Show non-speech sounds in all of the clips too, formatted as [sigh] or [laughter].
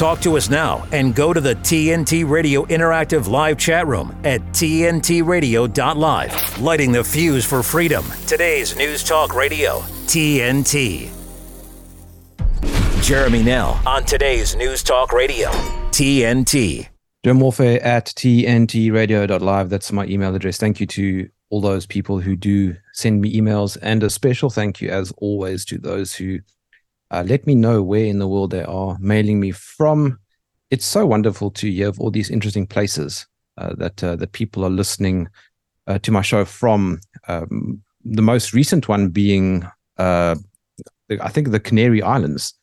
Talk to us now and go to the TNT Radio Interactive Live chat room at TNTRadio.live. Lighting the fuse for freedom. Today's News Talk Radio, TNT. Jeremy Nell on today's News Talk Radio, TNT. Jerm Warfare at TNTRadio.live. That's my email address. Thank you to all those people who do send me emails, and a special thank you, as always, to those who uh, let me know where in the world they are mailing me from. It's so wonderful to hear of all these interesting places uh, that uh, that people are listening uh, to my show from. Um, the most recent one being, uh, I think, the Canary Islands,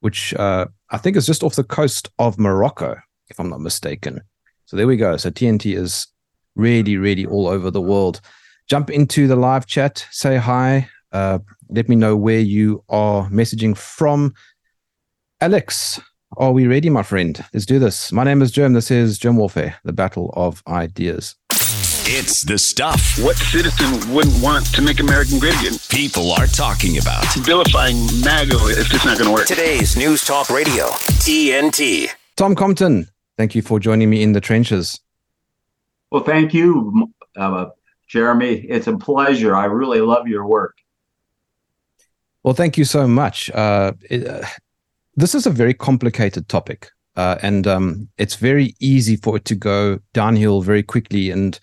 which uh, I think is just off the coast of Morocco, if I'm not mistaken. So there we go. So TNT is really, really all over the world. Jump into the live chat, say hi, let me know where you are messaging from. Alex, are we ready, my friend? Let's do this. My name is Jerm. This is Jerm Warfare, the battle of ideas. It's the stuff. What citizen wouldn't want to make American great again? People are talking about. Vilifying MAGA is just not going to work. Today's News Talk Radio, TNT. Tom Compton, thank you for joining me in the trenches. Well, thank you, uh, Jeremy. It's a pleasure. I really love your work. Well, thank you so much. Uh, it, uh, this is a very complicated topic, uh, and um, it's very easy for it to go downhill very quickly. And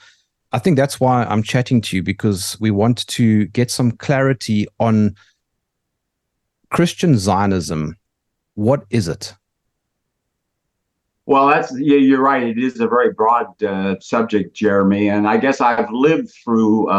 I think that's why I'm chatting to you because we want to get some clarity on Christian Zionism. What is it? Well, that's yeah, you're right. It is a very broad uh, subject, Jeremy, and I guess I've lived through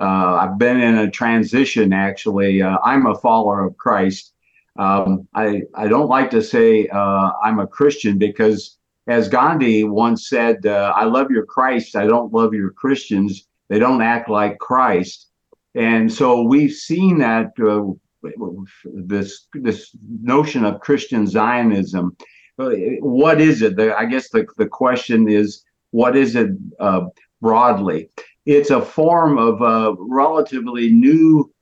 uh, I've been in a transition actually. Uh, I'm a follower of Christ. Um, I, I don't like to say uh, I'm a Christian because, as Gandhi once said, uh, I love your Christ, I don't love your Christians. They don't act like Christ. And so we've seen that uh, this this notion of Christian Zionism. Uh, what is it? The, I guess the, the question is, what is it broadly? It's a form of a relatively new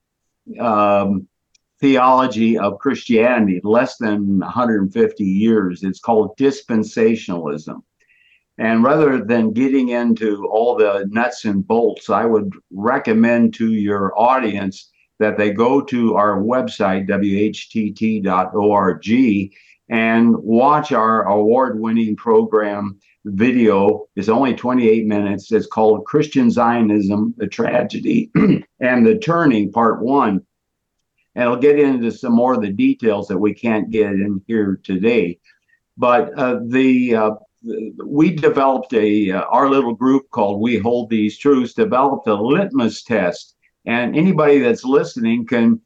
um, theology of Christianity, less than 150 years. It's called dispensationalism. And rather than getting into all the nuts and bolts, I would recommend to your audience that they go to our website, whtt.org, and watch our award winning program, video is only 28 minutes. It's called Christian Zionism, the Tragedy [clears throat] and the Turning, Part One. And I'll get into some more of the details that we can't get in here today. But uh, the uh, we developed a uh, our little group called We Hold These Truths developed a litmus test, and anybody that's listening can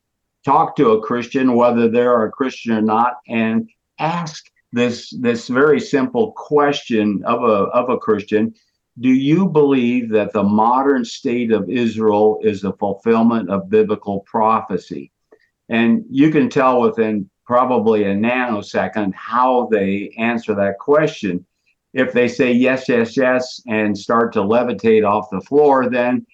talk to a Christian, whether they're a Christian or not, and ask this this very simple question of a of a Christian. Do you believe that the modern state of Israel is the fulfillment of biblical prophecy? And you can tell within probably a nanosecond how they answer that question. If they say yes yes yes and start to levitate off the floor then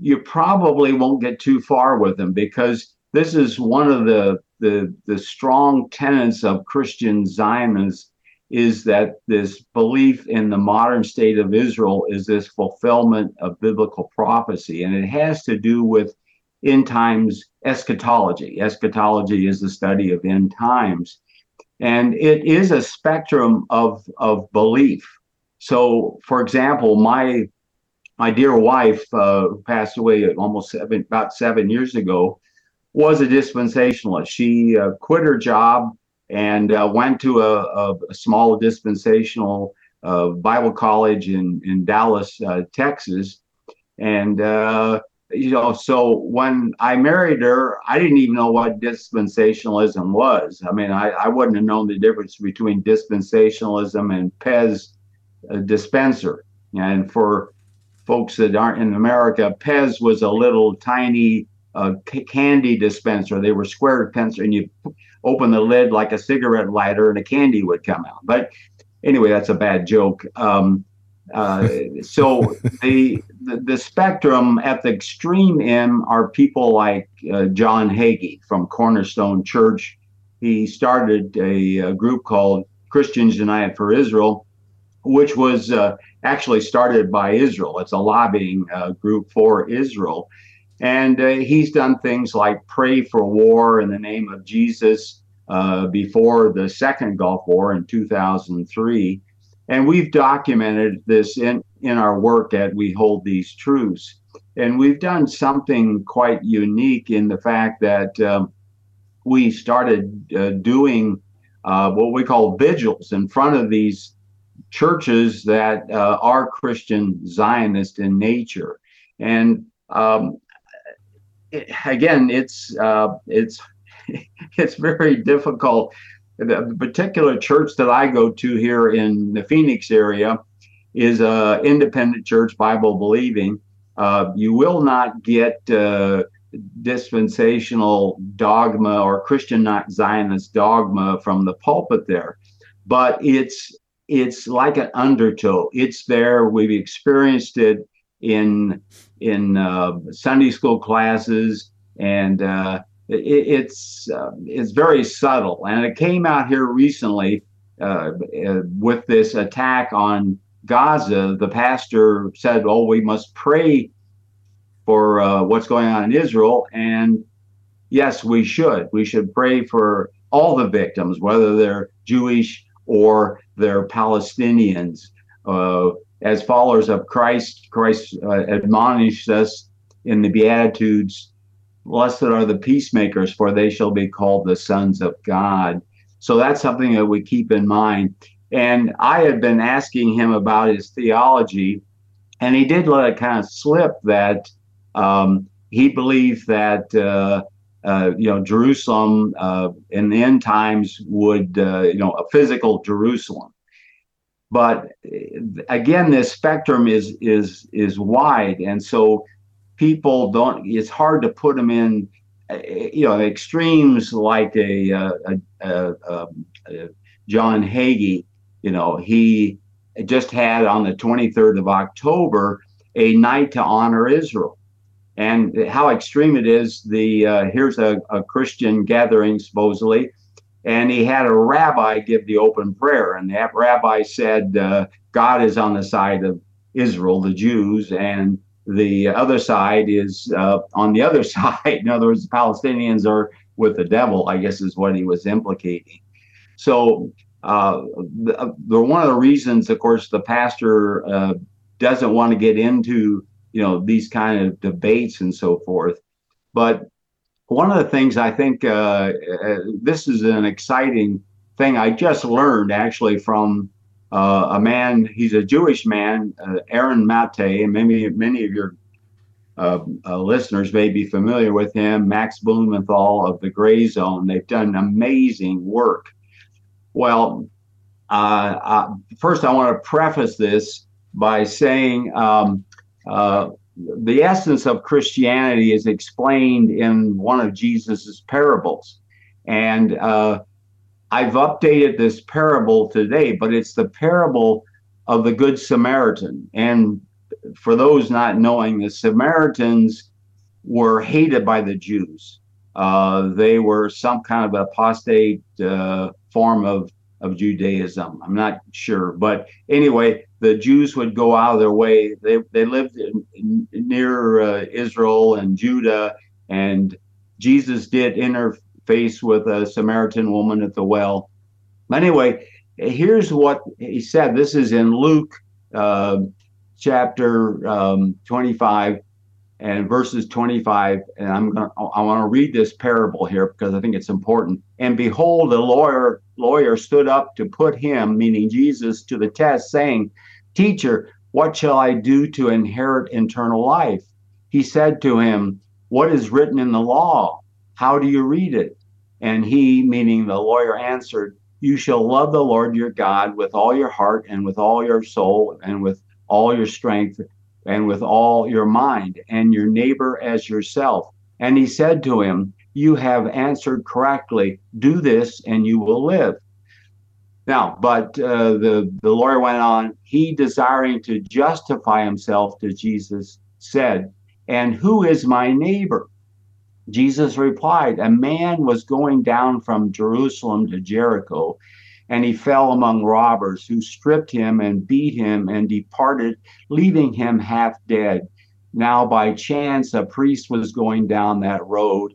you probably won't get too far with them because this is one of the the the strong tenets of Christian Zionism is that this belief in the modern state of Israel is this fulfillment of biblical prophecy, and it has to do with end times eschatology. Eschatology is the study of end times, and it is a spectrum of of belief. So, for example, my my dear wife, uh, who passed away almost seven, about seven years ago, was a dispensationalist. She uh, quit her job and uh, went to a, a, small dispensational uh, Bible college in in Dallas, uh, Texas, and uh, you know, so when I married her, I didn't even know what dispensationalism was. I mean, I, I wouldn't have known the difference between dispensationalism and Pez uh, dispenser. And for folks that aren't in America, Pez was a little tiny a candy dispenser. They were square dispenser, and you open the lid like a cigarette lighter, and a candy would come out. But anyway, that's a bad joke. Um, uh, [laughs] so the, the, the spectrum at the extreme end are people like uh, John Hagee from Cornerstone Church. He started a, a, group called Christians United for Israel, which was uh, actually started by Israel. It's a lobbying uh, group for Israel. And uh, he's done things like pray for war in the name of Jesus uh, before the second Gulf War in 2003. And we've documented this in, in our work at We Hold These Truths. And we've done something quite unique in the fact that um, we started uh, doing uh, what we call vigils in front of these churches that uh, are Christian Zionist in nature. And um, again, it's uh, it's [laughs] it's very difficult. The particular church that I go to here in the Phoenix area is a independent church, Bible believing. Uh, you will not get uh, dispensational dogma or Christian not Zionist dogma from the pulpit there, but it's it's like an undertow. It's there. We've experienced it in in uh, Sunday school classes, and uh, it, it's uh, it's very subtle. And it came out here recently uh, uh, with this attack on Gaza. The pastor said, "Oh, we must pray for uh, what's going on in Israel," and yes, we should. We should pray for all the victims, whether they're Jewish or they're Palestinians. As followers of Christ, Christ uh, admonished us in the Beatitudes Blessed are the peacemakers, for they shall be called the sons of God. So that's something that we keep in mind. And I had been asking him about his theology, and he did let it kind of slip that um, he believed that uh, uh, you know Jerusalem uh, in the end times would uh, you know a physical Jerusalem. But again, this spectrum is is is wide, and so people don't. It's hard to put them in, you know, extremes like a, a, a, a John Hagee. You know, he just had on the 23rd of October a night to honor Israel. And how extreme it is, the uh, here's a, a Christian gathering supposedly, and he had a rabbi give the open prayer. And that rabbi said, uh, God is on the side of Israel, the Jews, and the other side is uh, on the other [laughs] side. In other words, the Palestinians are with the devil, I guess is what he was implicating. So, uh, the, the, one of the reasons, of course, the pastor uh, doesn't want to get into you know these kind of debates and so forth. But one of the things I think uh, uh, this is an exciting thing I just learned actually from uh, a man. He's a Jewish man, uh, Aaron Mate, and many many of your uh, uh, listeners may be familiar with him. Max Blumenthal of the Gray Zone. They've done amazing work. Well, first I want to preface this by saying. Um, the essence of Christianity is explained in one of Jesus's parables. And uh, I've updated this parable today, but it's the parable of the Good Samaritan. And for those not knowing, the Samaritans were hated by the Jews. Uh, they were some kind of apostate uh, form of, of Judaism. I'm not sure. But anyway, the Jews would go out of their way. They, they lived in, near uh, Israel and Judah, and Jesus did interface with a Samaritan woman at the well. Anyway, here's what he said. This is in Luke uh, chapter um, 25 and verses 25 and i'm going to i want to read this parable here because i think it's important and behold a lawyer lawyer stood up to put him meaning jesus to the test saying Teacher, what shall I do to inherit eternal life? He said to him, What is written in the law? How do you read it? And he, meaning the lawyer, answered, You shall love the Lord your God with all your heart and with all your soul and with all your strength and with all your mind, and your neighbor as yourself. And he said to him, You have answered correctly. Do this, and you will live. Now, but uh, the, the lawyer went on, he desiring to justify himself to Jesus said, And who is my neighbor? Jesus replied, A man was going down from Jerusalem to Jericho, and he fell among robbers who stripped him and beat him and departed, leaving him half dead. Now, by chance, a priest was going down that road.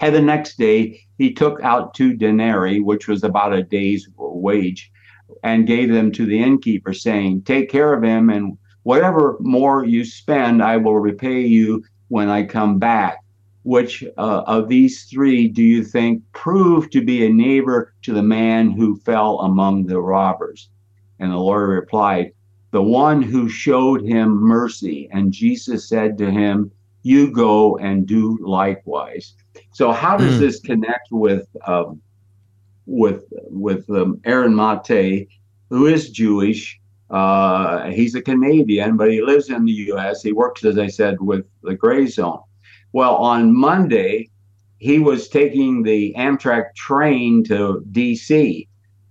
And the next day he took out two denarii, which was about a day's wage, and gave them to the innkeeper, saying, Take care of him, and whatever more you spend, I will repay you when I come back. Which uh, of these three do you think proved to be a neighbor to the man who fell among the robbers? And the Lord replied, the one who showed him mercy. And Jesus said to him, You go and do likewise. So, how does mm. this connect with um, with with um, Aaron Mate, who is Jewish? Uh, he's a Canadian, but he lives in the U.S. He works, as I said, with the Gray Zone. Well, on Monday, he was taking the Amtrak train to D.C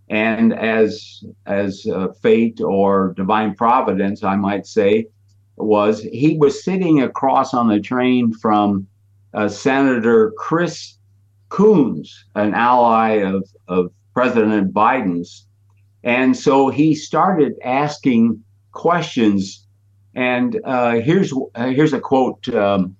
and as as uh, fate or divine providence, I might say, was he was sitting across on the train from uh, Senator Chris Coons, an ally of of President Biden's, and so he started asking questions. And uh, here's uh, here's a quote um,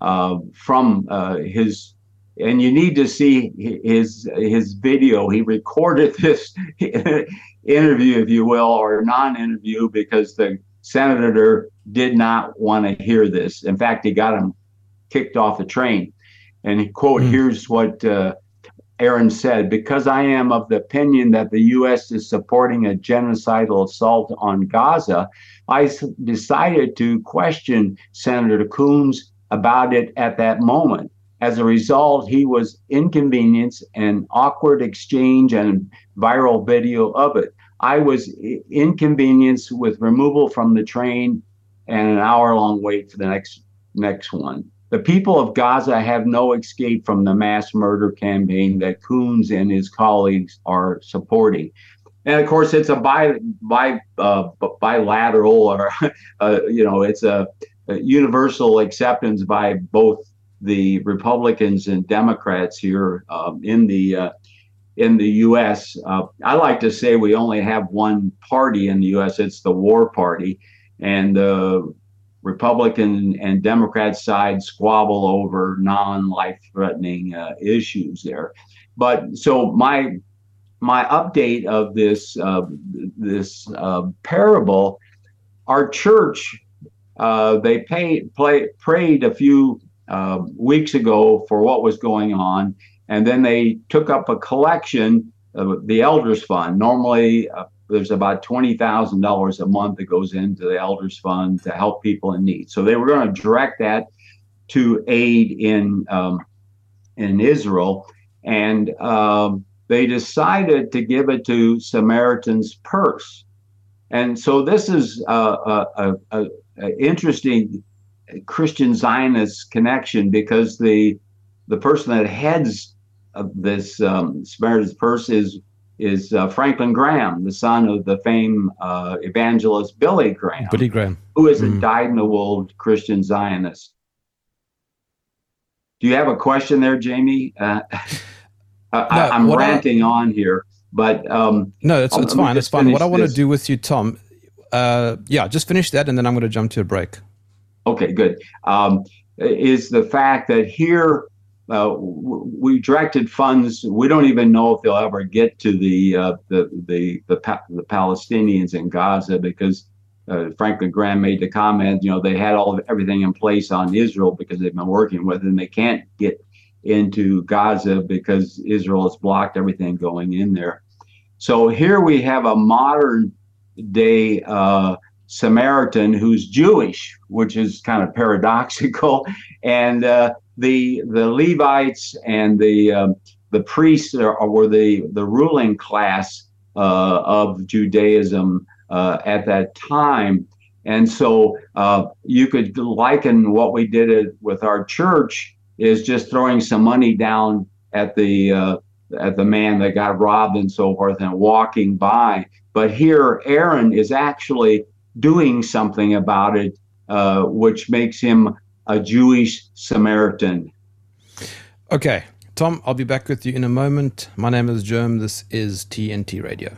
uh, from uh, his and you need to see his his video. He recorded [laughs] this interview, if you will, or non-interview, because the senator did not want to hear this. In fact, he got him kicked off the train. And he, quote, mm. here's what uh, Aaron said: "Because I am of the opinion that the U.S. is supporting a genocidal assault on Gaza, I decided to question Senator Coons about it at that moment." As a result, he was inconvenienced and awkward exchange and viral video of it. I was inconvenienced with removal from the train and an hour long wait for the next next one. The people of Gaza have no escape from the mass murder campaign that Coons and his colleagues are supporting. And of course, it's a bi, bi uh, bilateral, or [laughs] uh, you know, it's a, a universal acceptance by both the Republicans and Democrats here um, in the uh, in the U.S. Uh, I like to say we only have one party in the U.S. It's the War Party, and the Republican and Democrat side squabble over non-life-threatening uh, issues there. But so my my update of this uh, this uh, parable, our church uh, they pay, play, prayed a few uh, weeks ago for what was going on. And then they took up a collection of the Elders Fund. Normally, uh, there's about $20,000 a month that goes into the Elders Fund to help people in need. So they were going to direct that to aid in, um, in Israel. And um, they decided to give it to Samaritan's Purse. And so this is a, a, a, a interesting Christian Zionist connection because the the person that heads this um, Samaritan's Purse is is uh, Franklin Graham, the son of the famed uh, evangelist Billy Graham, Billy Graham, who is mm. a dyed-in-the-wool Christian Zionist. Do you have a question there, Jamie? Uh, [laughs] no, I, am ranting I, on here, but um, no, it's, it's fine. It's fine. What I want to do with you, Tom, uh, yeah, just finish that, and then I'm going to jump to a break. Okay, good. Um, is the fact that here uh, we directed funds. We don't even know if they'll ever get to the uh, the the the, pa- the, Palestinians in Gaza because uh, Franklin Graham made the comment. You know, they had all of everything in place on Israel because they've been working with, and they can't get into Gaza because Israel has blocked everything going in there. So here we have a modern day uh, Samaritan who's Jewish, which is kind of paradoxical, [laughs] and uh, the the Levites and the um, the priests are, were the the ruling class uh, of Judaism uh, at that time. And so uh, you could liken what we did with our church is just throwing some money down at the uh, at the man that got robbed and so forth and walking by. But here, Aaron is actually doing something about it, uh, which makes him a Jewish Samaritan. Okay, Tom, I'll be back with you in a moment. My name is Jerm. This is TNT Radio.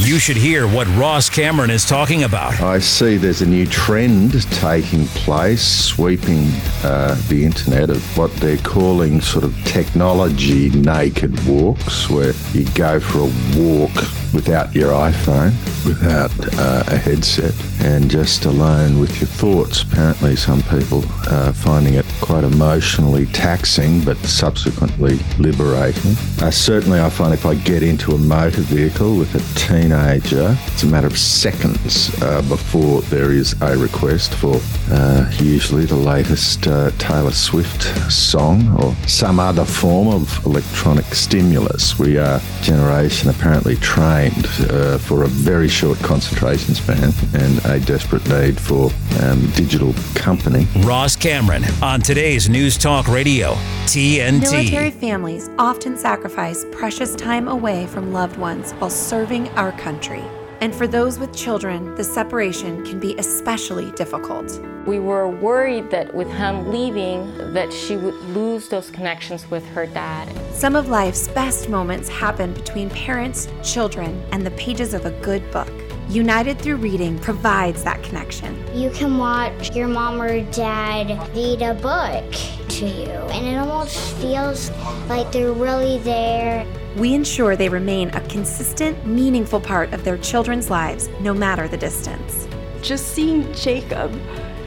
You should hear what Ross Cameron is talking about. I see there's a new trend taking place, sweeping uh, the internet of what they're calling sort of technology naked walks, where you go for a walk without your iPhone, without uh, a headset, and just alone with your thoughts. Apparently, some people are finding it quite emotionally taxing, but subsequently liberating. Uh, certainly, I find if I get into a motor vehicle with a teenager, it's a matter of seconds uh, before there is a request for uh, usually the latest uh, Taylor Swift song or some other form of electronic stimulus. We are generation apparently trained uh, for a very short concentration span and a desperate need for um, digital company. Ross Cameron on today's News Talk Radio, TNT. Military families often sacrifice precious time away from loved ones while serving our country. And for those with children, the separation can be especially difficult. We were worried that with him leaving that she would lose those connections with her dad. Some of life's best moments happen between parents, children, and the pages of a good book. United Through Reading provides that connection. You can watch your mom or dad read a book to you, and it almost feels like they're really there. We ensure they remain a consistent, meaningful part of their children's lives, no matter the distance. Just seeing Jacob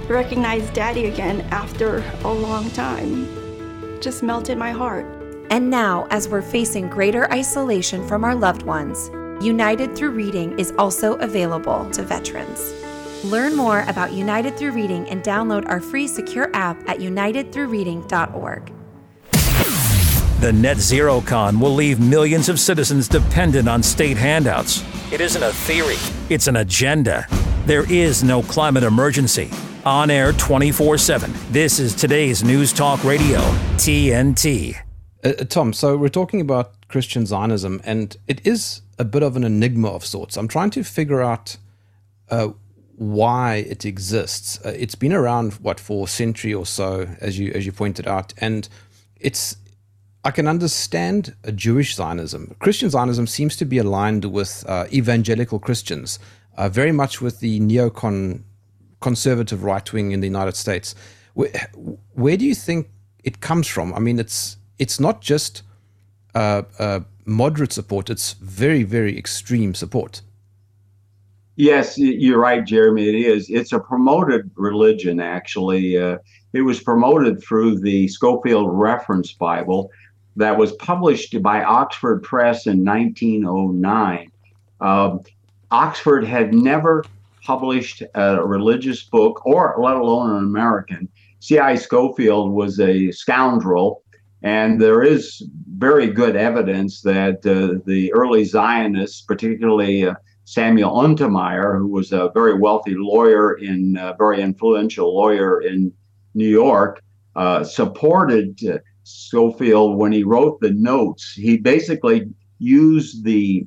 recognize daddy again after a long time just melted my heart. And now, as we're facing greater isolation from our loved ones, United Through Reading is also available to veterans. Learn more about United Through Reading and download our free secure app at unitedthroughreading.org. The Net Zero Con will leave millions of citizens dependent on state handouts. It isn't a theory, it's an agenda. There is no climate emergency. On air 24 7. This is today's News Talk Radio, TNT. Uh, uh, Tom, so we're talking about Christian Zionism, and it is a bit of an enigma of sorts. I'm trying to figure out uh, why it exists. Uh, it's been around what for a century or so, as you as you pointed out, and it's I can understand Jewish Zionism. Christian Zionism seems to be aligned with uh, evangelical Christians, uh, very much with the neocon conservative right wing in the United States. Where, where, do you think it comes from? I mean, it's it's not just uh, uh moderate support; it's very, very extreme support. Yes, you're right, Jeremy. It is. It's a promoted religion, actually. Uh, it was promoted through the Scofield Reference Bible that was published by Oxford Press in 1909. Um, Oxford had never published a religious book, or let alone an American. C.I. Scofield was a scoundrel, and there is very good evidence that uh, the early Zionists, particularly uh, Samuel Untermyer, who was a very wealthy lawyer in uh, very influential lawyer in New York, uh, supported Scofield when he wrote the notes. He basically used the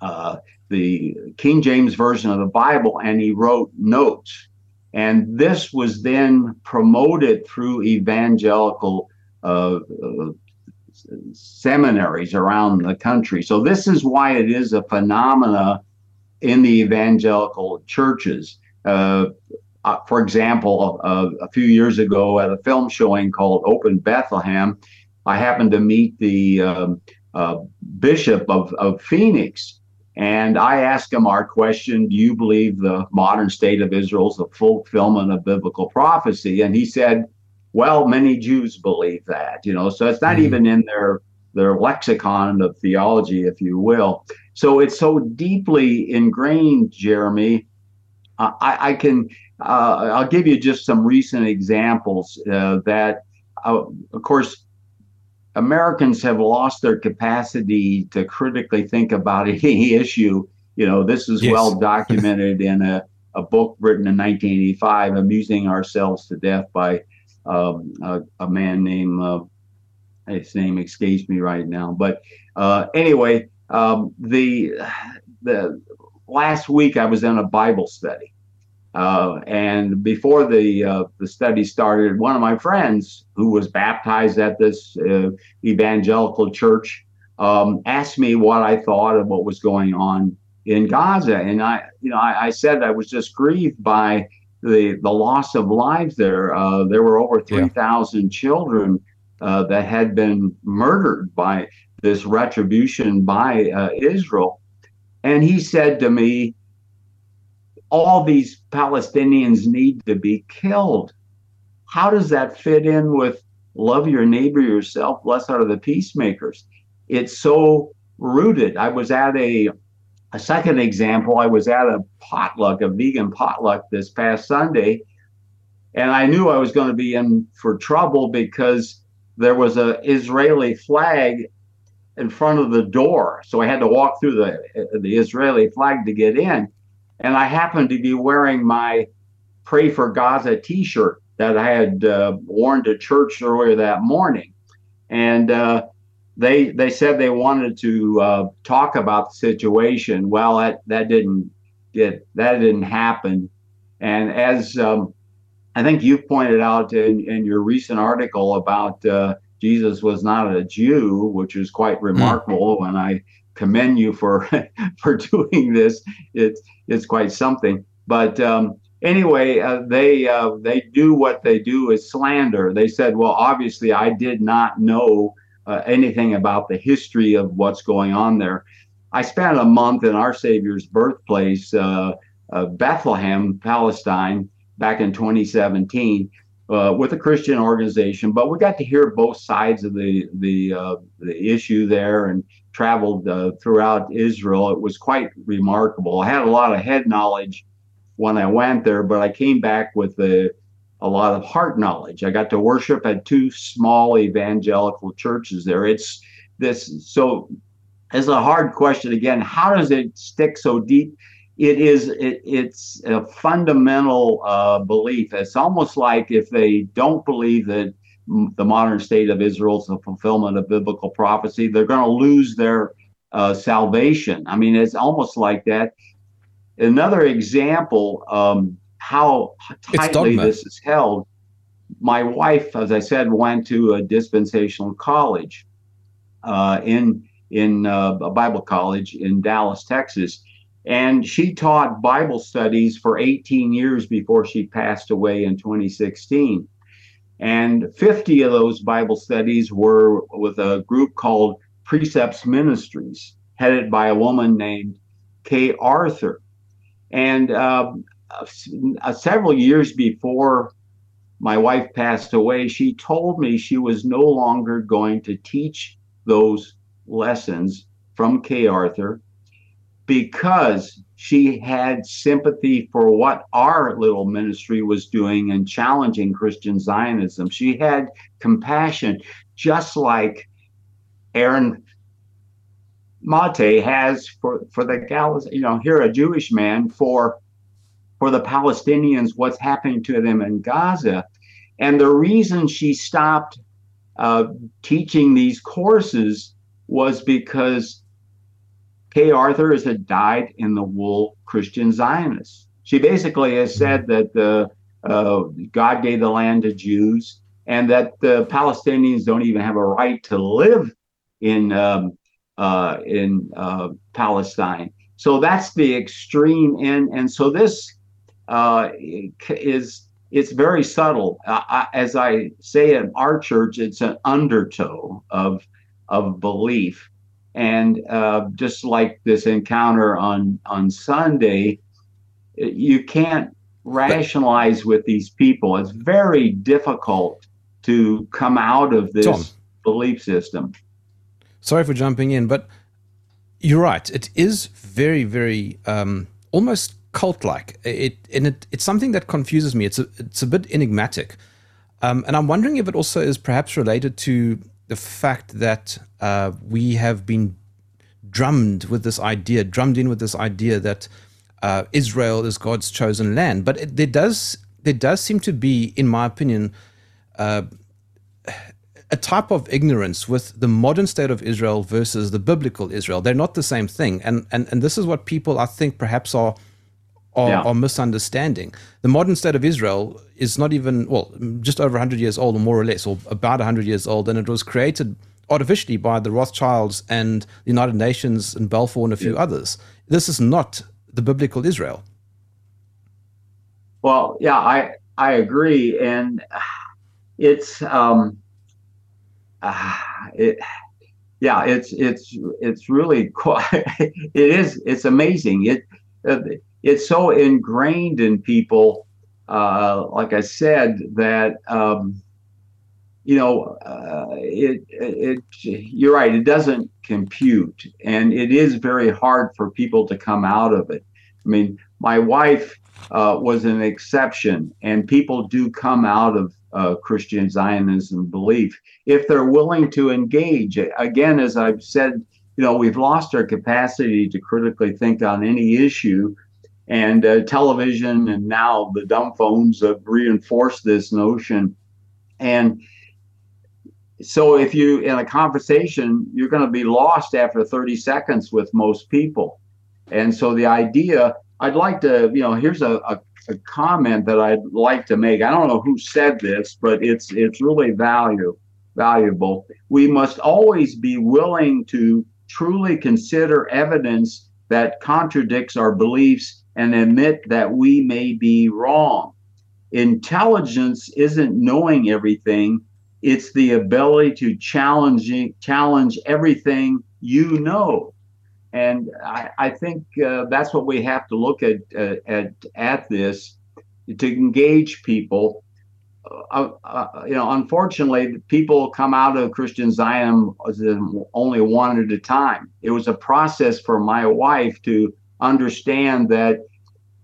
uh, the King James version of the Bible and he wrote notes. And this was then promoted through evangelical uh, uh, seminaries around the country. So this is why it is a phenomena in the evangelical churches. Uh, uh, for example, uh, a few years ago at a film showing called Open Bethlehem, I happened to meet the um, uh, bishop of, of Phoenix. And I asked him our question Do you believe the modern state of Israel is the fulfillment of biblical prophecy? And he said, Well, many Jews believe that, you know, so it's not mm-hmm. even in their their lexicon of theology, if you will. So it's so deeply ingrained, Jeremy. Uh, I, I, can, uh, I'll give you just some recent examples uh, that, uh, of course, Americans have lost their capacity to critically think about [laughs] any issue. You know, this is Yes. well documented in a, a book written in 1985, Amusing Ourselves to Death by um, a, a man named, uh, his name escapes me right now. But uh, anyway, um, the, the last week I was in a Bible study. Uh, and before the uh, the study started, one of my friends who was baptized at this uh, evangelical church um, asked me what I thought of what was going on in Gaza, and I, you know, I, I said I was just grieved by the the loss of lives there. Uh, there were over three thousand children uh, that had been murdered by this retribution by uh, Israel, and he said to me, all these Palestinians need to be killed. How does that fit in with love your neighbor yourself? Blessed are the peacemakers. It's so rooted. I was at a a second example. I was at a potluck, a vegan potluck this past Sunday, and I knew I was going to be in for trouble because there was a Israeli flag in front of the door. So I had to walk through the the Israeli flag to get in and I happened to be wearing my Pray for Gaza T-shirt that I had uh, worn to church earlier that morning, and uh, they they said they wanted to uh, talk about the situation. Well, that that didn't get that didn't happen, and as um, I think you've pointed out in, in your recent article about uh, Jesus was not a Jew, which is quite remarkable, and I commend you for [laughs] for doing this. It's it's quite something. But um, anyway, uh, they uh, they do what they do is slander. They said, well, obviously, I did not know uh, anything about the history of what's going on there. I spent a month in our Savior's birthplace, uh, uh, Bethlehem, Palestine, back in 2017. Uh, with a Christian organization, but we got to hear both sides of the the uh, the issue there, and traveled uh, throughout Israel. It was quite remarkable. I had a lot of head knowledge when I went there, but I came back with a, a lot of heart knowledge. I got to worship at two small evangelical churches there. It's this so as a hard question again. How does it stick so deep? It is it, it's a fundamental uh, belief. It's almost like if they don't believe that the modern state of Israel is the fulfillment of biblical prophecy, they're going to lose their uh, salvation. I mean, it's almost like that. Another example, um, how tightly this is held. My wife, as I said, went to a dispensational college uh, in in uh, a Bible college in Dallas, Texas, and she taught Bible studies for 18 years before she passed away in 2016. And 50 of those Bible studies were with a group called Precepts Ministries, headed by a woman named Kay Arthur. And um, uh, several years before my wife passed away, she told me she was no longer going to teach those lessons from Kay Arthur because she had sympathy for what our little ministry was doing and challenging Christian Zionism. She had compassion, just like Aaron Mate has for, for the Galatians, you know, here a Jewish man for for the Palestinians, what's happening to them in Gaza. And the reason she stopped uh, teaching these courses was because Kay Arthur is a dyed in the wool Christian Zionist. She basically has said that the uh, God gave the land to Jews and that the Palestinians don't even have a right to live in um, uh, in uh, Palestine. So that's the extreme end, and so this uh, is it's very subtle. I, as I say in our church, it's an undertow of of belief and uh, just like this encounter on on Sunday, you can't rationalize with these people. It's very difficult to come out of this Tom. belief system. Sorry for jumping in, but you're right. It is very, very um, almost cult-like. It and it, it's something that confuses me. It's a, it's a bit enigmatic, um, and I'm wondering if it also is perhaps related to the fact that uh, we have been drummed with this idea, drummed in with this idea that uh, Israel is God's chosen land. But it, there does there does seem to be, in my opinion, uh, a type of ignorance with the modern state of Israel versus the biblical Israel. They're not the same thing, and and and this is what people I think perhaps are are, yeah. are, misunderstanding. The modern state of Israel is not even, well, just over 100 years old, or more or less, or about 100 years old, and it was created artificially by the Rothschilds and the United Nations and Balfour and a few yeah. others. This is not the biblical Israel. Well, yeah, I I agree, and it's um, uh, it, yeah, it's it's it's really [laughs] quite. it is it's amazing. It uh, it's so ingrained in people, uh, like I said, that um, you know, uh, it, it, you're right. It doesn't compute, and it is very hard for people to come out of it. I mean, my wife uh, was an exception, and people do come out of uh, Christian Zionism belief if they're willing to engage. Again, as I've said, you know, we've lost our capacity to critically think on any issue and uh, television and now the dumb phones have reinforced this notion. And so if you in a conversation, you're going to be lost after 30 seconds with most people. And so the idea, I'd like to, you know, here's a, a, a comment that I'd like to make. I don't know who said this, but it's it's really value valuable. We must always be willing to truly consider evidence that contradicts our beliefs and admit that we may be wrong. Intelligence isn't knowing everything, it's the ability to challenge, challenge everything you know. And I, I think uh, that's what we have to look at, uh, at at this to engage people. Uh, uh, you know, unfortunately, people come out of Christian Zionism only one at a time. It was a process for my wife to understand that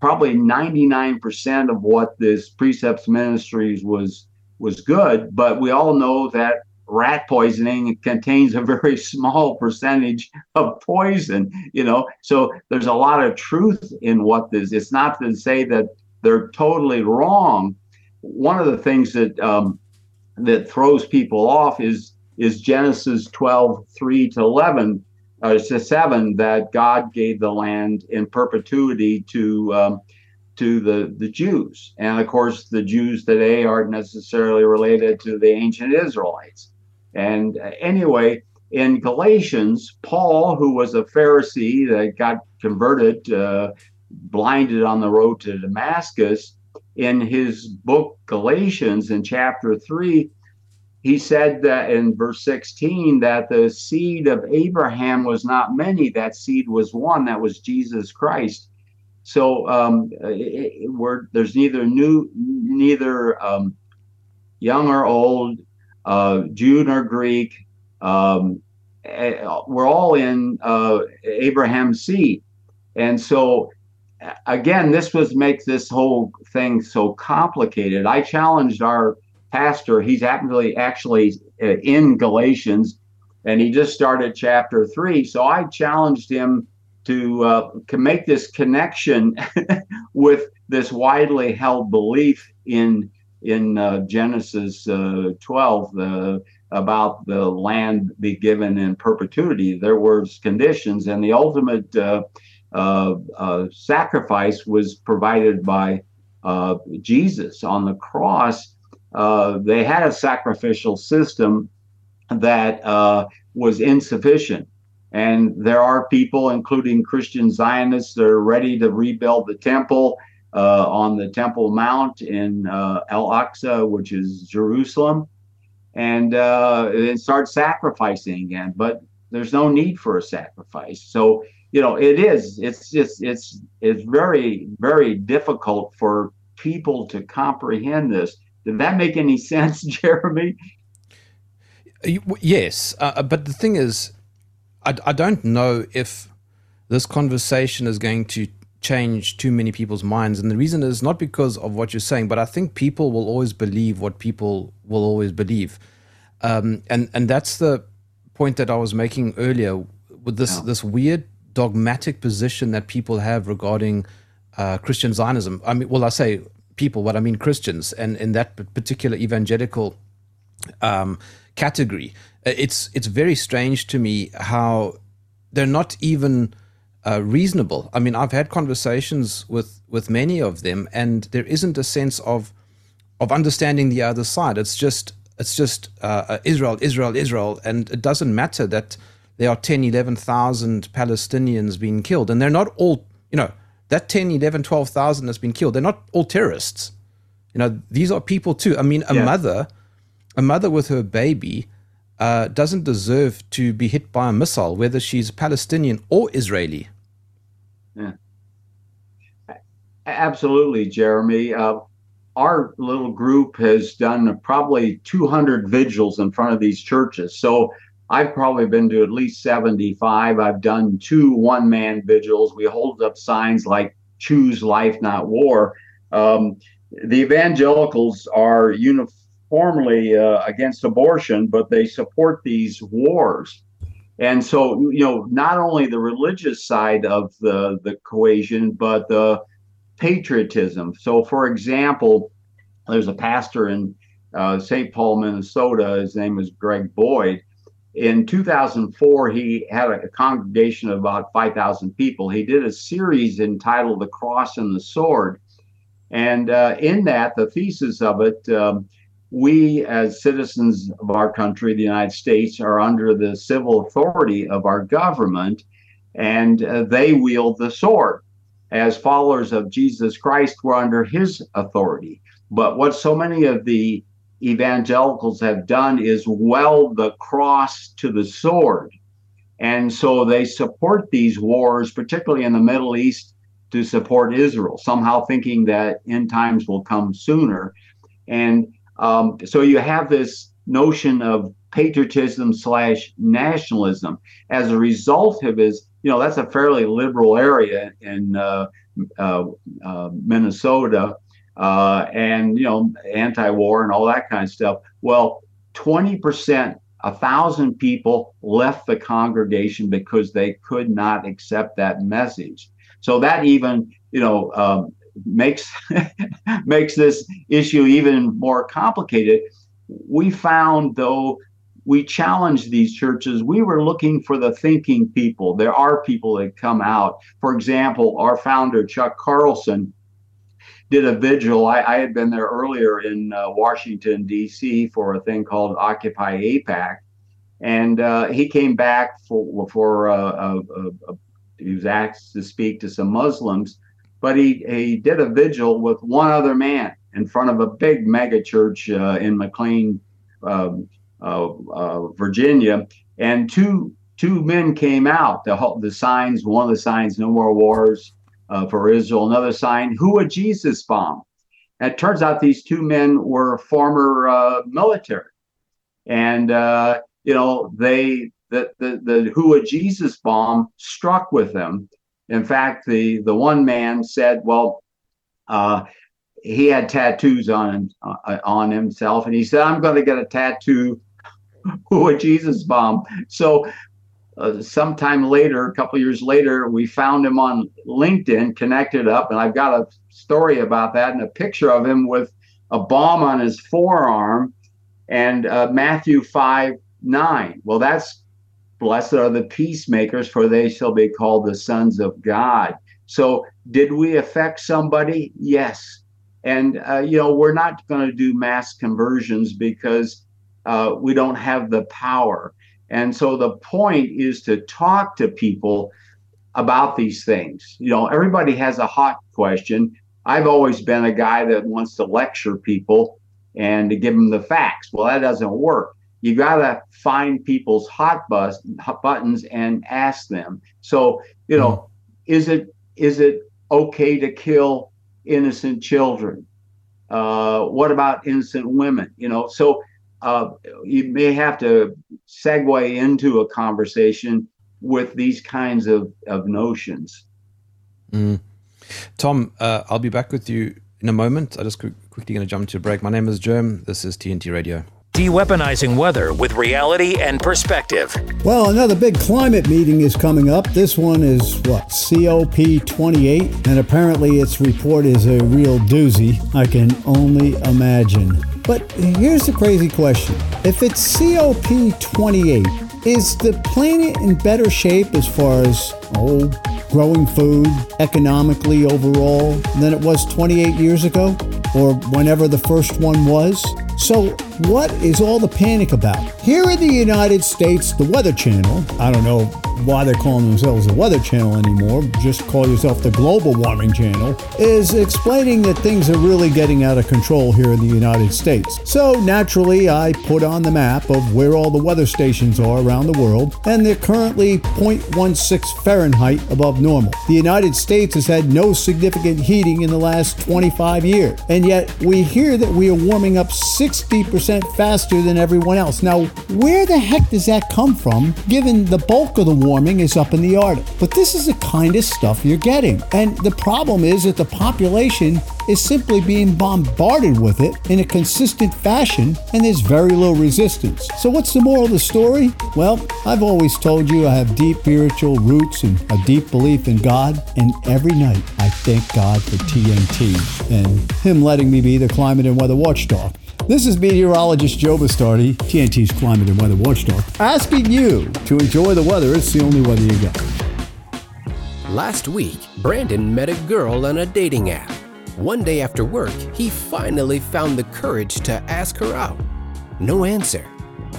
probably 99% of what this precepts ministries was was good but we all know that rat poisoning contains a very [laughs] small percentage of poison you know? So there's a lot of truth in what this it's not to say that they're totally wrong. One of the things that um, that throws people off is is genesis 12 3 to 11 uh, seven that God gave the land in perpetuity to um, to the the Jews, and of course the Jews today aren't necessarily related to the ancient Israelites. And uh, anyway, in Galatians, Paul, who was a Pharisee that got converted, uh, blinded on the road to Damascus, in his book Galatians, in chapter three, he said that in verse 16 that the seed of Abraham was not many, that seed was one, that was Jesus Christ. So um, it, it, there's neither new, neither um, young or old, uh, Jew nor Greek. Um, eh, we're all in uh, Abraham's seed, and so again, this was makes this whole thing so complicated. I challenged our pastor. He's actually actually uh, in Galatians, and he just started chapter three. So I challenged him to uh, make this connection [laughs] with this widely held belief in in uh, Genesis uh, 12 uh, about the land be given in perpetuity. There were conditions, and the ultimate uh, sacrifice was provided by Jesus on the cross uh, they had a sacrificial system that uh, was insufficient. And there are people, including Christian Zionists, that are ready to rebuild the temple uh, on the Temple Mount in uh, Al Aqsa, which is Jerusalem, and, uh, and start sacrificing again. But there's no need for a sacrifice. So, you know, it is, it's just, it's, it's very, very difficult for people to comprehend this did that make any [laughs] sense, Jeremy? Yes, uh, uh, but the thing is, I, I don't know if this conversation is going to change too many people's minds. And the reason is not because of what you're saying, but I think people will always believe what people will always believe. Um, and and that's the point that I was making earlier with this Yeah. this weird dogmatic position that people have regarding uh, Christian Zionism. I mean, well, I say people, but I mean Christians, and in that particular evangelical um, category, Uh, it's it's very strange to me how they're not even uh, reasonable. I mean, I've had conversations with with many of them, and there isn't a sense of of understanding the other side. It's just it's just uh, uh, Israel, Israel, Israel, and it doesn't matter that there are 10, 11,000 Palestinians being killed, and they're not all, you know, that 10, 11, 12,000 that's been killed. They're not all terrorists. You know, these are people too. I mean, a Yeah. mother, a mother with her baby, uh, doesn't deserve to be hit by a missile, whether she's Palestinian or Israeli. Yeah. Absolutely, Jeremy. Uh, our little group has done probably 200 vigils in front of these churches. So I've probably been to at least 75. I've done two one man vigils. We hold up signs like choose life, not war. Um, the evangelicals are uniformly uh, against abortion, but they support these wars. And so, you know, not only the religious side of the, the equation, but the patriotism. So, for example, there's a pastor in uh, St. Paul, Minnesota. His name is Greg Boyd. In 2004, he had a congregation of about 5,000 people. He did a series entitled The Cross and the Sword. And uh, in that, the thesis of it, um, we as citizens of our country, the United States, are under the civil authority of our government, and uh, they wield the sword. As followers of Jesus Christ, we're under his authority. But what so many of the evangelicals have done is weld the cross to the sword. And so they support these wars, particularly in the Middle East, to support Israel, somehow thinking that end times will come sooner. And um, so you have this notion of patriotism slash nationalism. As a result of his, you know, that's a fairly liberal area in uh, uh, uh, Minnesota, uh, and you know, anti-war and all that kind of stuff. Well, twenty percent, a thousand people left the congregation because they could not accept that message. So that even, you know, um, makes [laughs] makes this issue even more complicated. We found though we challenged these churches. We were looking for the thinking people. There are people that come out. For example, our founder Chuck Carlson did a vigil. I, I had been there earlier in uh, Washington D.C. for a thing called Occupy AIPAC, and uh, he came back for for uh, a, a, he was asked to speak to some Muslims but he he did a vigil with one other man in front of a big mega church uh, in McLean, um, uh, Virginia, and two two men came out. The the signs, one of the signs, no more wars uh, for Israel. Another sign, who a Jesus bomb. And it turns out these two men were former uh, military, and uh, you know they the the the who a Jesus bomb struck with them in fact, the the one man said, "Well, uh, he had tattoos on uh, on himself, and he said, "I'm going to get a tattoo [laughs] with Jesus bomb." So, uh, sometime later, a couple years later, we found him on LinkedIn, connected up, and I've got a story about that and a picture of him with a bomb on his forearm, and uh, Matthew five nine. Well, that's Blessed are the peacemakers, for they shall be called the sons of God. So, did we affect somebody? Yes. And, uh, you know, we're not going to do mass conversions because uh, we don't have the power. And so, the point is to talk to people about these things. You know, everybody has a hot question. I've always been a guy that wants to lecture people and to give them the facts. Well, that doesn't work you got to find people's hot, bus, hot buttons and ask them. So, you know, is it is it okay to kill innocent children? Uh, what about innocent women? You know, so uh, you may have to segue into a conversation with these kinds of, of notions. Mm. Tom, uh, I'll be back with you in a moment. I just quickly going to jump to a break. My name is Jerm. This is TNT Radio. de weaponizing weather with reality and perspective. Well, another big climate meeting is coming up. This one is what, COP28? And apparently its report is a real doozy. I can only imagine. But here's the crazy question if it's COP28, is the planet in better shape as far as oh, growing food economically overall than it was 28 years ago or whenever the first one was? So, what is all the panic about? Here in the United States, the Weather Channel, I don't know why they're calling themselves the Weather Channel anymore, just call yourself the Global Warming Channel, is explaining that things are really getting out of control here in the United States. So naturally, I put on the map of where all the weather stations are around the world, and they're currently 0.16 Fahrenheit above normal. The United States has had no significant heating in the last 25 years, and yet we hear that we are warming up 60% faster than everyone else. Now, where the heck does that come from, given the bulk of the warming is up in the Arctic? But this is the kind of stuff you're getting. And the problem is that the population is simply being bombarded with it in a consistent fashion, and there's very little resistance. So, what's the moral of the story? Well, I've always told you I have deep spiritual roots and a deep belief in God, and every night I thank God for TNT and Him letting me be the climate and weather watchdog. This is meteorologist Joe Bastardi, TNT's climate and weather watchdog, asking you to enjoy the weather. It's the only weather you get. Last week, Brandon met a girl on a dating app. One day after work, he finally found the courage to ask her out. No answer.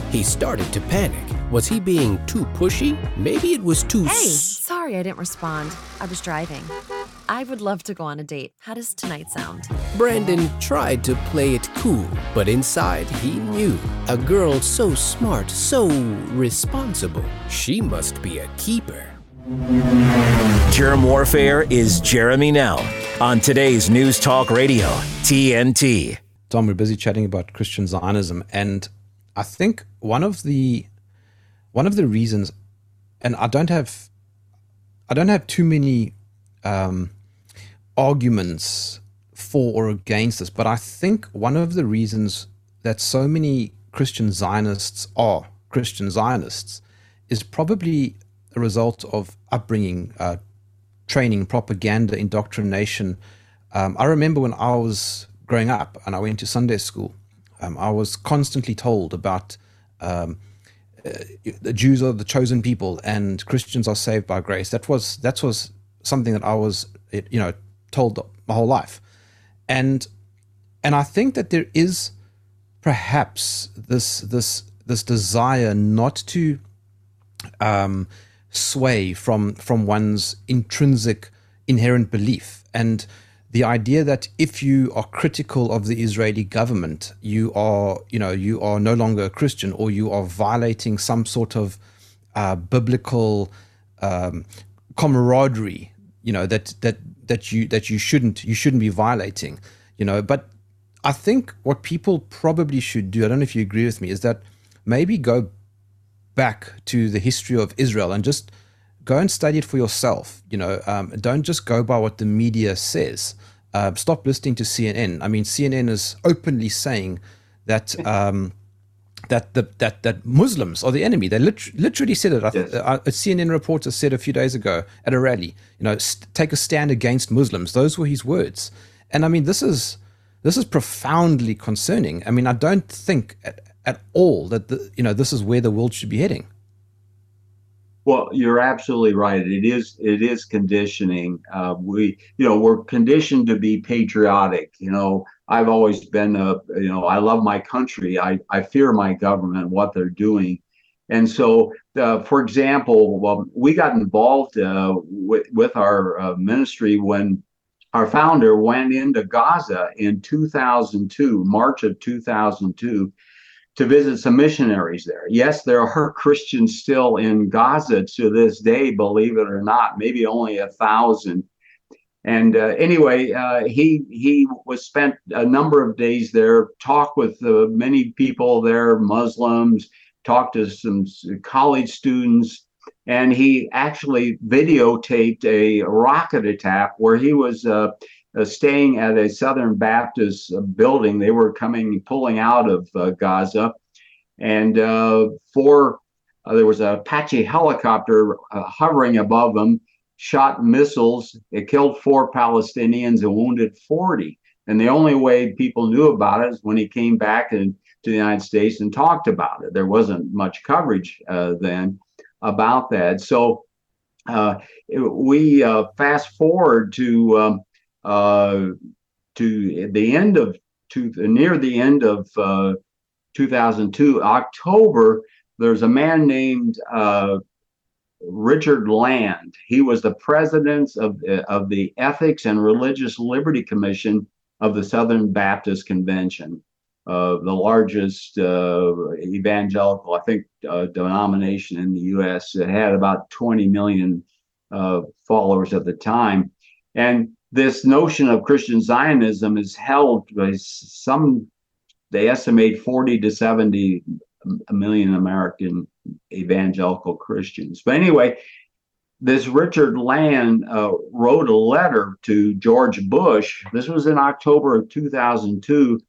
He started to panic. Was he being too pushy? Maybe it was too. Hey, s- sorry I didn't respond. I was driving. I would love to go on a date. How does tonight sound? Brandon tried to play it cool, but inside he knew a girl so smart, so responsible, she must be a keeper. Jerm Warfare is Jeremy Nell on today's News Talk Radio, TNT. Tom, we're busy chatting about Christian Zionism, and I think one of the one of the reasons, and I don't have I don't have too many um, arguments for or against this, but I think one of the reasons that so many Christian Zionists are Christian Zionists is probably a result of upbringing, uh, training, propaganda, indoctrination. Um, I remember when I was growing up and I went to Sunday school, um, I was constantly told about um, uh, the Jews are the chosen people and Christians are saved by grace. That was that was something that I was you know told my whole life, and and I think that there is perhaps this this this desire not to um, sway from from one's intrinsic inherent belief. And the idea that if you are critical of the Israeli government, you are, you know, you are no longer a Christian, or you are violating some sort of uh, biblical um, camaraderie, you know, that that that you that you shouldn't you shouldn't be violating, you know. But I think what people probably should do, I don't know if you agree with me, is that maybe go back to the history of Israel and just go and study it for yourself. You know, um, don't just go by what the media says. Uh, stop listening to CNN. I mean, CNN is openly saying that um, that the, that that Muslims are the enemy. They lit- literally said it. I th- uh, a CNN reporter said a few days ago at a rally. You know, st- take a stand against Muslims. Those were his words. And I mean, this is this is profoundly concerning. I mean, I don't think at, at all that the, you know this is where the world should be heading. Well, you're absolutely right. It is it is conditioning. Uh, we you know we're conditioned to be patriotic. You know, I've always been a you know I love my country. I I fear my government, what they're doing, and so uh, for example, well, we got involved uh, with with our uh, ministry when our founder went into Gaza in 2002, March of 2002 to visit some missionaries there. Yes, there are [laughs] Christians still in Gaza to this day, believe it or not, maybe only a thousand. And uh, anyway, uh, he he was spent a number of days there, talked with uh, many people there, Muslims, talked to some college students, and he actually videotaped a rocket attack where he was uh, staying at a Southern Baptist uh, building. They were coming, pulling out of uh, Gaza. and uh, four. Uh, there was a Apache helicopter uh, hovering above them, shot missiles. It killed four Palestinians and wounded 40. And the only way people knew about it is when he came back and, to the United States and talked about it. There wasn't much coverage then about that. So we fast forward to um, uh, to the end of to near the end of uh, 2002 October. There's a man named uh, Richard Land. He was the president of of the Ethics and Religious Liberty Commission of the Southern Baptist Convention. Uh, the largest uh, evangelical, I think, uh, denomination in the U.S. It had about 20 million uh, followers at the time, and this notion of Christian Zionism is held by some. They estimate 40 to 70 million American evangelical Christians. But anyway, this Richard Land uh, wrote a letter to George Bush. This was in October of 2002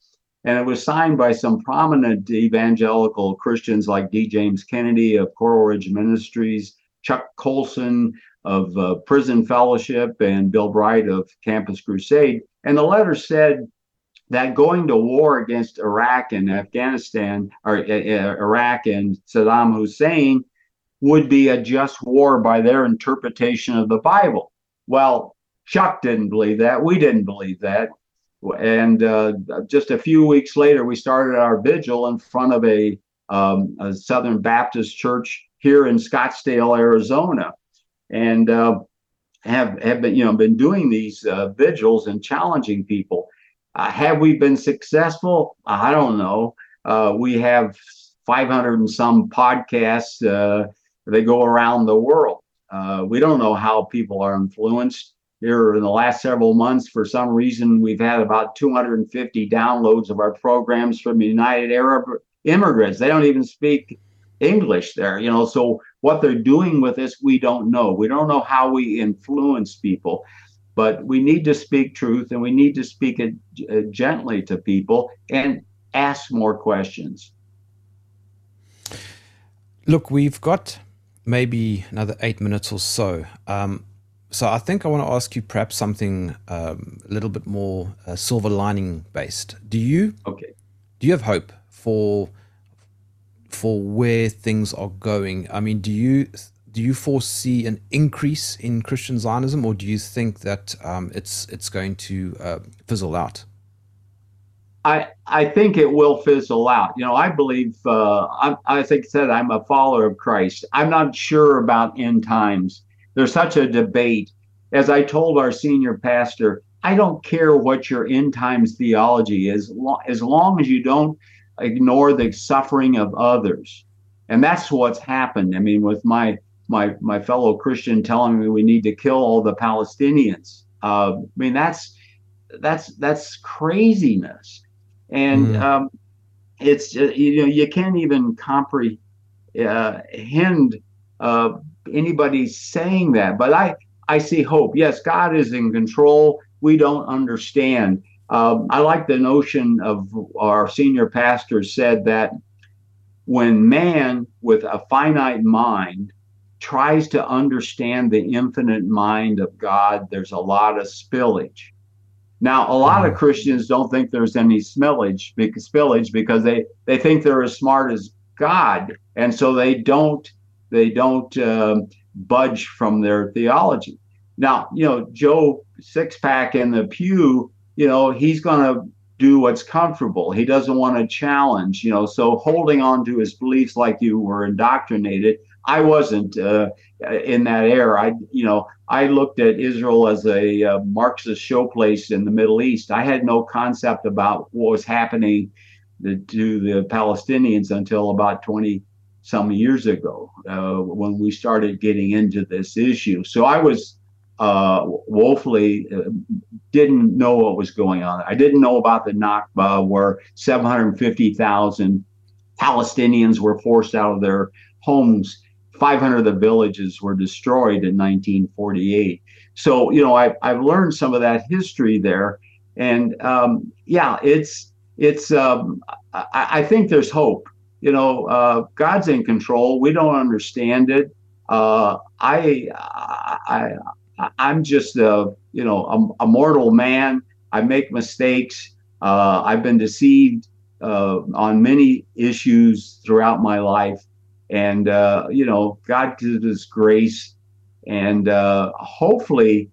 and it was signed by some prominent evangelical Christians like D. James Kennedy of Coral Ridge Ministries, Chuck Colson of uh, Prison Fellowship, and Bill Bright of Campus Crusade. And the letter said that going to war against Iraq and Afghanistan, or uh, uh Iraq and Saddam Hussein, would be a just war by their interpretation of the Bible. Well, Chuck didn't believe that. We didn't believe that. And uh, just a few weeks later, we started our vigil in front of a, um, a Southern Baptist church here in Scottsdale, Arizona, and uh, have have been you know been doing these uh, vigils and challenging people. Uh, have we been successful? I don't know. Uh, we have 500 and some podcasts. Uh, they go around the world. we don't know how people are influenced here in the last several months, for some reason, we've had about 250 downloads of our programs from United Arab Emirates. They don't even speak English there, you know. So what they're doing with this, we don't know. We don't know how we influence people, but we need to speak truth and we need to speak it uh, gently to people and ask more questions. Look, we've got maybe another eight minutes or so. Um, so I think I want to ask you perhaps something um, a little bit more uh, silver lining based. Do you okay? Do you have hope for for where things are going? I mean, do you do you foresee an increase in Christian Zionism, or do you think that um, it's it's going to uh, fizzle out? I I think it will fizzle out. You know, I believe uh, I, I think said I'm a follower of Christ. I'm not sure about end times there's such a debate. As I told our senior pastor, I don't care what your end times theology is, as long as you don't ignore the suffering of others. And that's what's happened. I mean, with my my my fellow Christian telling me we need to kill all the Palestinians. Uh, I mean, that's that's that's craziness, and mm. um, it's uh, you know you can't even comprehend uh, anybody saying that, but I I see hope. Yes, God is in control. We don't understand. Um, I like the notion of our senior pastor said that when man with a finite mind tries to understand the infinite mind of God, there's a lot of spillage. Now, a lot of mm-hmm. Christians don't think there's any smellage, spillage because they, they think they're as smart as God. And so they don't they don't um, budge from their theology. Now, you know, Joe Sixpack in the pew, you know, he's going to do what's comfortable. He doesn't want to challenge, you know. So holding on to his beliefs like you were indoctrinated. I wasn't uh, in that era. I, you know, I looked at Israel as a uh, Marxist showplace in the Middle East. I had no concept about what was happening to the Palestinians until about 20 some years ago uh, when we started getting into this issue. So I was uh, woefully uh, didn't know what was going on. I didn't know about the Nakba, where 750,000 Palestinians were forced out of their homes. 500 of the villages were destroyed in 1948. So you know I, I've learned some of that history there, and um, yeah, it's it's um, I, I think there's hope you know, uh, God's in control. We don't understand it. Uh, I, I, I'm just a, you know, a, a mortal man. I make mistakes. Uh, I've been deceived uh, on many issues throughout my life, and uh, you know, God gives us grace, and uh, hopefully,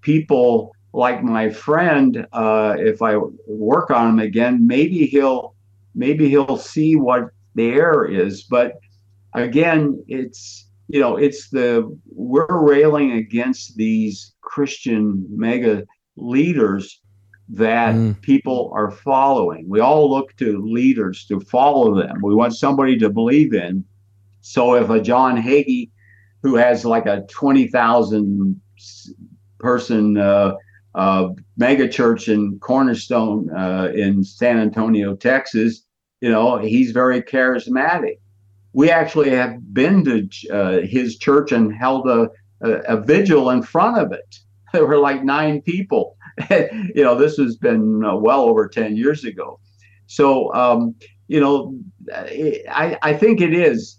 people like my friend, if I work on him again, maybe he'll maybe he'll see what the error is. But again, it's you know, it's the we're railing against these Christian mega leaders that mm. people are following. We all look to leaders to follow them. We want somebody to believe in. So if a John Hagee, who has like a twenty thousand person uh, uh, mega church in Cornerstone uh, in San Antonio, Texas, you know, he's very charismatic. We actually have been to uh, his church and held a, a, a, vigil in front of it. [laughs] There were like nine people. [laughs] you know, this has been uh, well over 10 years ago. So, um, you know, I, I think it is.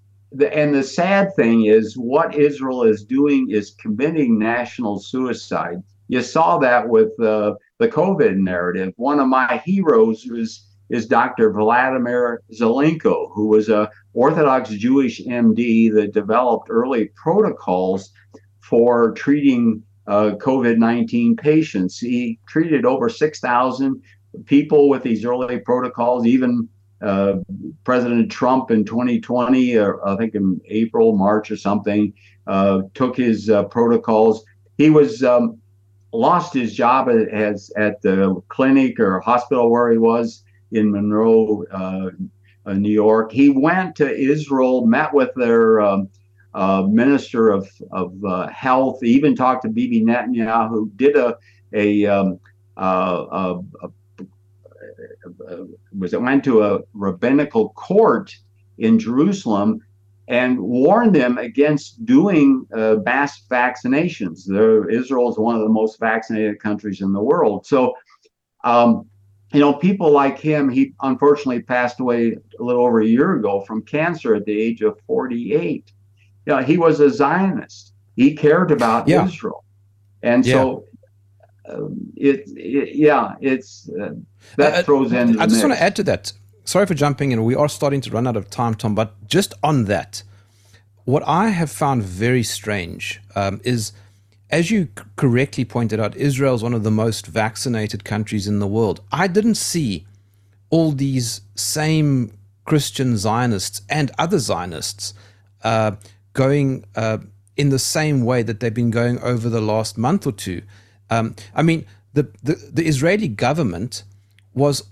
And the sad thing is, what Israel is doing is committing national suicide. You saw that with uh, the COVID narrative. One of my heroes was is Dr. Vladimir Zelenko, who was a Orthodox Jewish MD that developed early protocols for treating uh, COVID-19 patients. He treated over 6,000 people with these early protocols. Even uh, President Trump in 2020, or I think in April, March, or something, uh, took his uh, protocols. He was um, lost his job as at the clinic or hospital where he was in Monroe, uh, uh, New York. He went to Israel, met with their um, uh, minister of, of health, he even talked to Bibi Netanyahu, did a, a, um, a, a was it went to a rabbinical court in Jerusalem and warned them against doing uh, mass vaccinations. Israel is one of the most vaccinated countries in the world. So um, you know, people like him, he unfortunately passed away a little over a year ago from cancer at the age of 48. You know, he was a Zionist. He cared about yeah. Israel. And yeah. so um, it, it, yeah, it's uh, that uh, throws in. I just want to add to that. Sorry for jumping in. We are starting to run out of time, Tom, but just on that, what I have found very strange um, is – as you correctly pointed out, Israel is one of the most vaccinated countries in the world. I didn't see all these same Christian Zionists and other Zionists uh, going uh, in the same way that they've been going over the last month or two. Um, I mean, the, the, the Israeli government was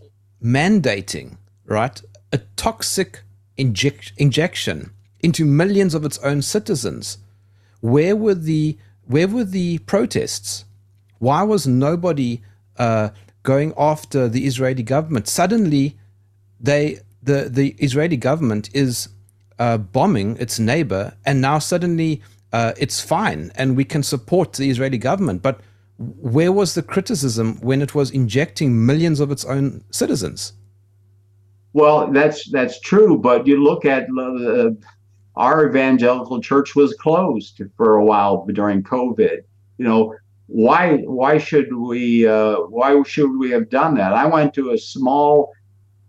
mandating, right, a toxic inject, injection into millions of its own citizens. Where were the where were the protests? Why was nobody uh, going after the Israeli government? Suddenly, they the the Israeli government is uh, bombing its neighbor, and now suddenly uh, it's fine, and we can support the Israeli government. But where was the criticism when it was injecting millions of its own citizens? Well, that's that's true, but you look at uh, our evangelical church was closed for a while during COVID. You know, why why should we uh, why should we have done that? I went to a small,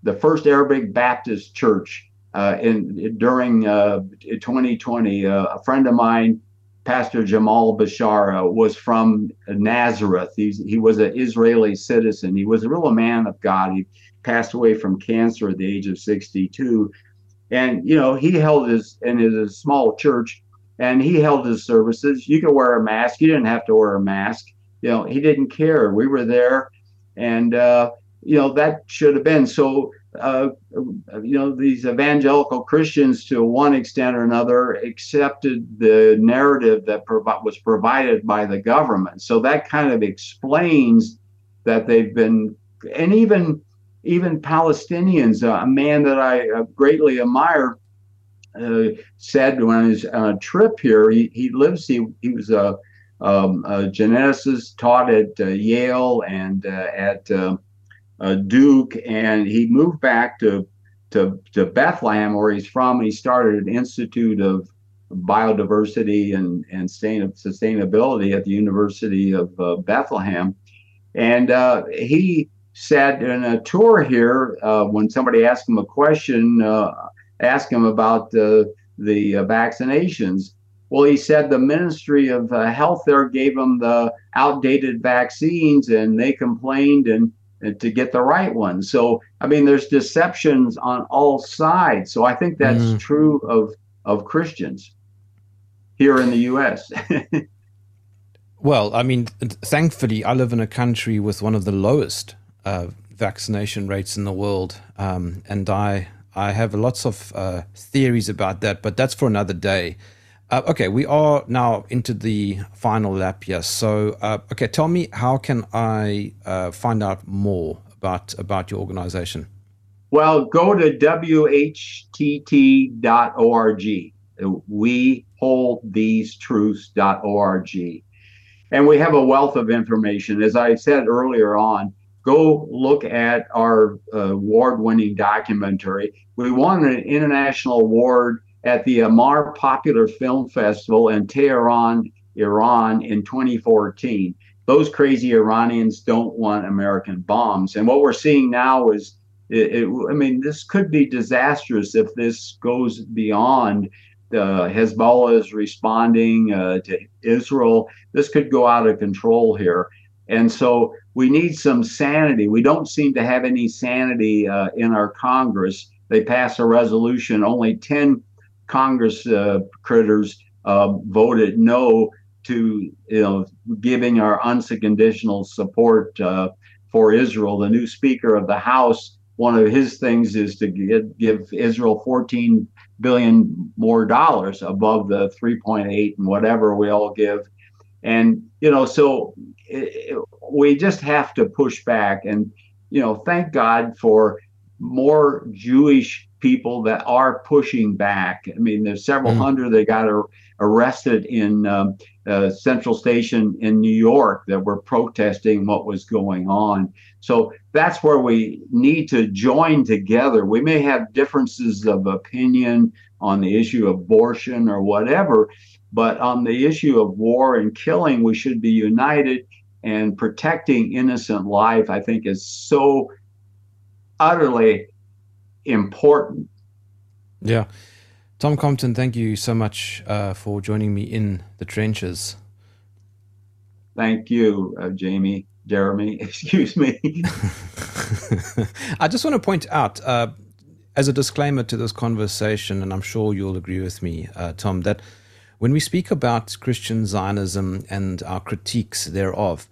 the first Arabic Baptist church uh, in during uh, 2020. Uh, a friend of mine, Pastor Jamal Bashara, was from Nazareth. He's, he was an Israeli citizen. He was a real man of God. He passed away from cancer at the age of 62 and you know he held his in his small church and he held his services. You could wear a mask. You didn't have to wear a mask. You know he didn't care. We were there. And uh, you know that should have been. So uh, you know these evangelical christians to one extent or another accepted the narrative that was provided by the government. So that kind of explains that they've been and even even Palestinians, uh, a man that I uh, greatly admire, uh, said on a trip here, he, he lives, he, he was a, um, a geneticist, taught at uh, Yale and uh, at uh, Duke, and he moved back to, to to, Bethlehem, where he's from. He started an Institute of Biodiversity and, and Sustainability at the University of uh, Bethlehem. And uh, he said in a tour here, uh, when somebody asked him a question, uh, asked him about the, the vaccinations, well, he said the Ministry of uh, Health there gave him the outdated vaccines and they complained and, and, to get the right ones. So, I mean, there's deceptions on all sides. So I think that's mm. true of, of Christians here in the U.S. [laughs] well, I mean, thankfully, I live in a country with one of the lowest uh, vaccination rates in the world. Um, and I, I have lots of uh, theories about that, but that's for another day. Uh, okay, we are now into the final lap here. So, uh, okay, tell me how can I uh, find out more about about your organization? Well, go to whtt.org. We hold these truths.org. And we have a wealth of information. As I said earlier on, go look at our uh, award winning documentary. We won an international award at the Ammar Popular Film Festival in Tehran, Iran in 2014. Those crazy Iranians don't want American bombs. And what we're seeing now is, it, it, I mean, this could be disastrous if this goes beyond. Uh, Hezbollah is responding uh, to Israel. This could go out of control here. And so we need some sanity. We don't seem to have any sanity uh, in our Congress. They pass a resolution, only 10 Congress uh, critters uh, voted no to you know giving our unconditional support uh, for Israel. The new Speaker of the House, one of his things is to give, give Israel 14 billion more dollars above the 3.8 and whatever we all give. And you know, so it, we just have to push back. And you know, thank God for more Jewish people that are pushing back. I mean, there's several mm. hundred that got ar- arrested in um, uh, Central Station in New York that were protesting what was going on. So that's where we need to join together. We may have differences of opinion on the issue of abortion or whatever, but on the issue of war and killing, we should be united. And protecting innocent life, I think, is so utterly important. Yeah. Tom Compton, thank you so much uh, for joining me in the trenches. Thank you, uh, Jamie, Jeremy, [laughs] excuse me. [laughs] I just want to point out, uh, as a disclaimer to this conversation, and I'm sure you'll agree with me, uh, Tom, that when we speak about Christian Zionism and our critiques thereof,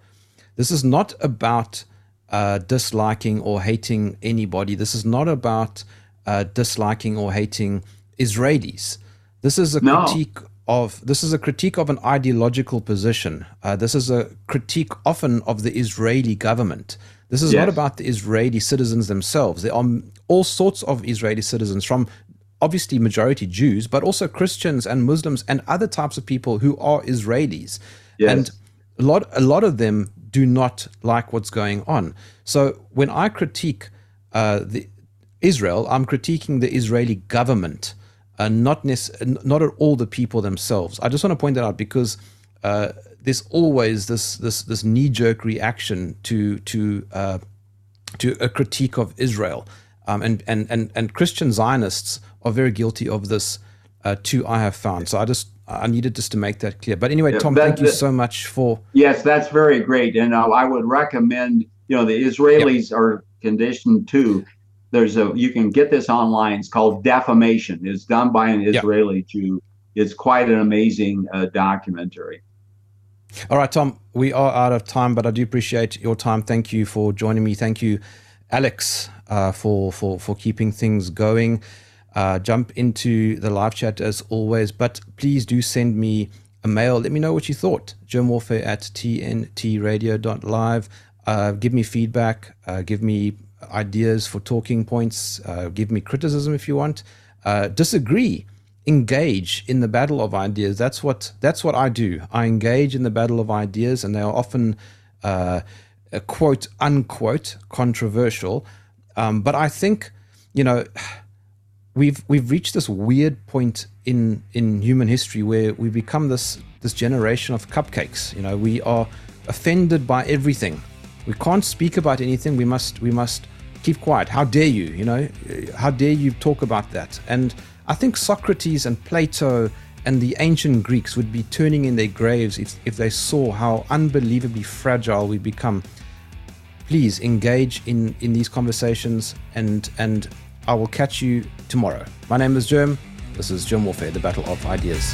this is not about uh, disliking or hating anybody. This is not about uh, disliking or hating Israelis. This is a no. critique of this is a critique of an ideological position. Uh, this is a critique often of the Israeli government. This is yes. not about the Israeli citizens themselves. There are all sorts of Israeli citizens from obviously majority Jews, but also Christians and Muslims and other types of people who are Israelis. Yes. And a lot a lot of them do not like what's going on. So when I critique uh, the Israel, I'm critiquing the Israeli government, uh, not not at all the people themselves. I just want to point that out because uh, there's always this this this knee jerk reaction to to uh, to a critique of Israel, um, and and and and Christian Zionists are very guilty of this uh, too. I have found. So I just I needed just to make that clear. But anyway, yeah, Tom, thank you so much for. Yes, that's very great, and uh, I would recommend. You know, the Israelis yep. are conditioned to. There's a you can get this online. It's called Defamation. It's done by an Israeli yep. Jew. It's quite an amazing uh, documentary. All right, Tom, we are out of time, but I do appreciate your time. Thank you for joining me. Thank you, Alex, uh, for for for keeping things going. Uh, jump into the live chat as always, but please do send me a mail. Let me know what you thought. Warfare at tntradio.live. Uh, give me feedback. Uh, give me ideas for talking points. Uh, give me criticism if you want. Uh, disagree. Engage in the battle of ideas. That's what that's what I do. I engage in the battle of ideas, and they are often uh, quote unquote controversial. Um, but I think you know we've we've reached this weird point in in human history where we become this this generation of cupcakes. You know, we are offended by everything. We can't speak about anything. We must we must keep quiet. How dare you? You know, how dare you talk about that? And I think Socrates and Plato and the ancient Greeks would be turning in their graves if, if they saw how unbelievably fragile we become. Please engage in, in these conversations and and I will catch you tomorrow. My name is Jerm. This is Jerm Warfare, the Battle of Ideas.